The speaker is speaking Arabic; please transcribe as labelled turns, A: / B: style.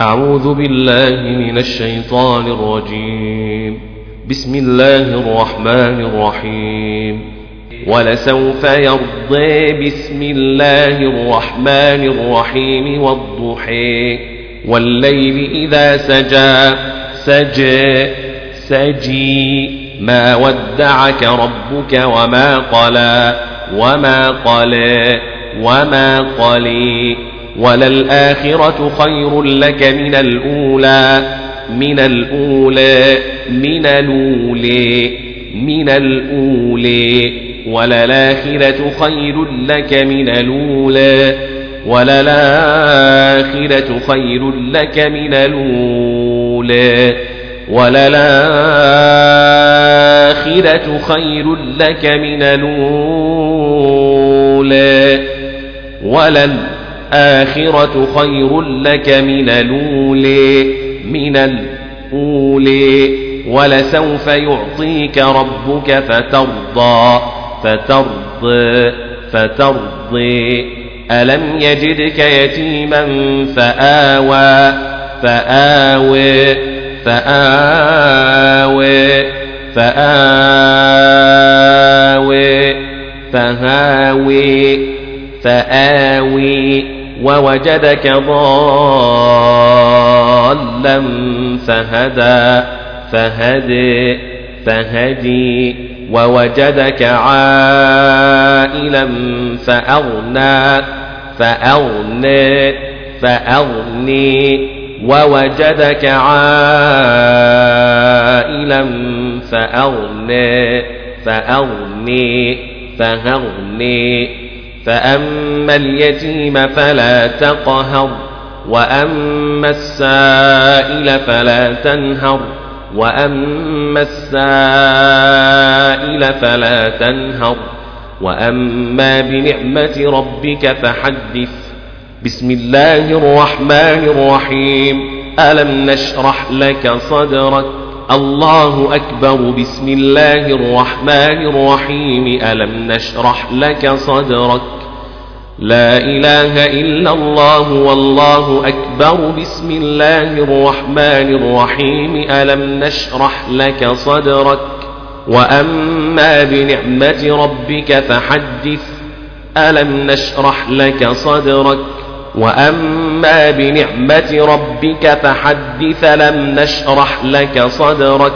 A: أعوذ بالله من الشيطان الرجيم. بسم الله الرحمن الرحيم. ولسوف يرضي بسم الله الرحمن الرحيم والضحى. والليل إذا سجى سجى سجي. ما ودعك ربك وما قلى وما قلى وما قلي. وللآخرة خير لك من الأولى من الأولى من الأولى من الأولى. وللآخرة خير لك من الأولى وللآخرة خير لك من الأولى. وللآخرة خير لك من الأولى. وللآخرة خير لك من الأولى من الأولى. ولسوف يعطيك ربك فترضى فترضى فترضي ألم يجدك يتيما فآوى فآوى فآوى فآوى فهاوي فآوي. ووجدك ضالا فهدى فهدي فهدي. ووجدك عائلا فأغنى فأغنى فأغني. ووجدك عائلا فأغنى فأغني فهغني. فأما اليتيم فلا تقهر وأما السائل فلا تنهر وأما السائل فلا تنهر وأما بنعمة ربك فحدث بسم الله الرحمن الرحيم ألم نشرح لك صدرك الله أكبر بسم الله الرحمن الرحيم. ألم نشرح لك صدرك؟ لا إله إلا الله والله أكبر بسم الله الرحمن الرحيم. ألم نشرح لك صدرك؟ وأما بنعمة ربك فحدث. ألم نشرح لك صدرك؟ وأما بنعمة ربك فحدث لم نشرح لك صدرك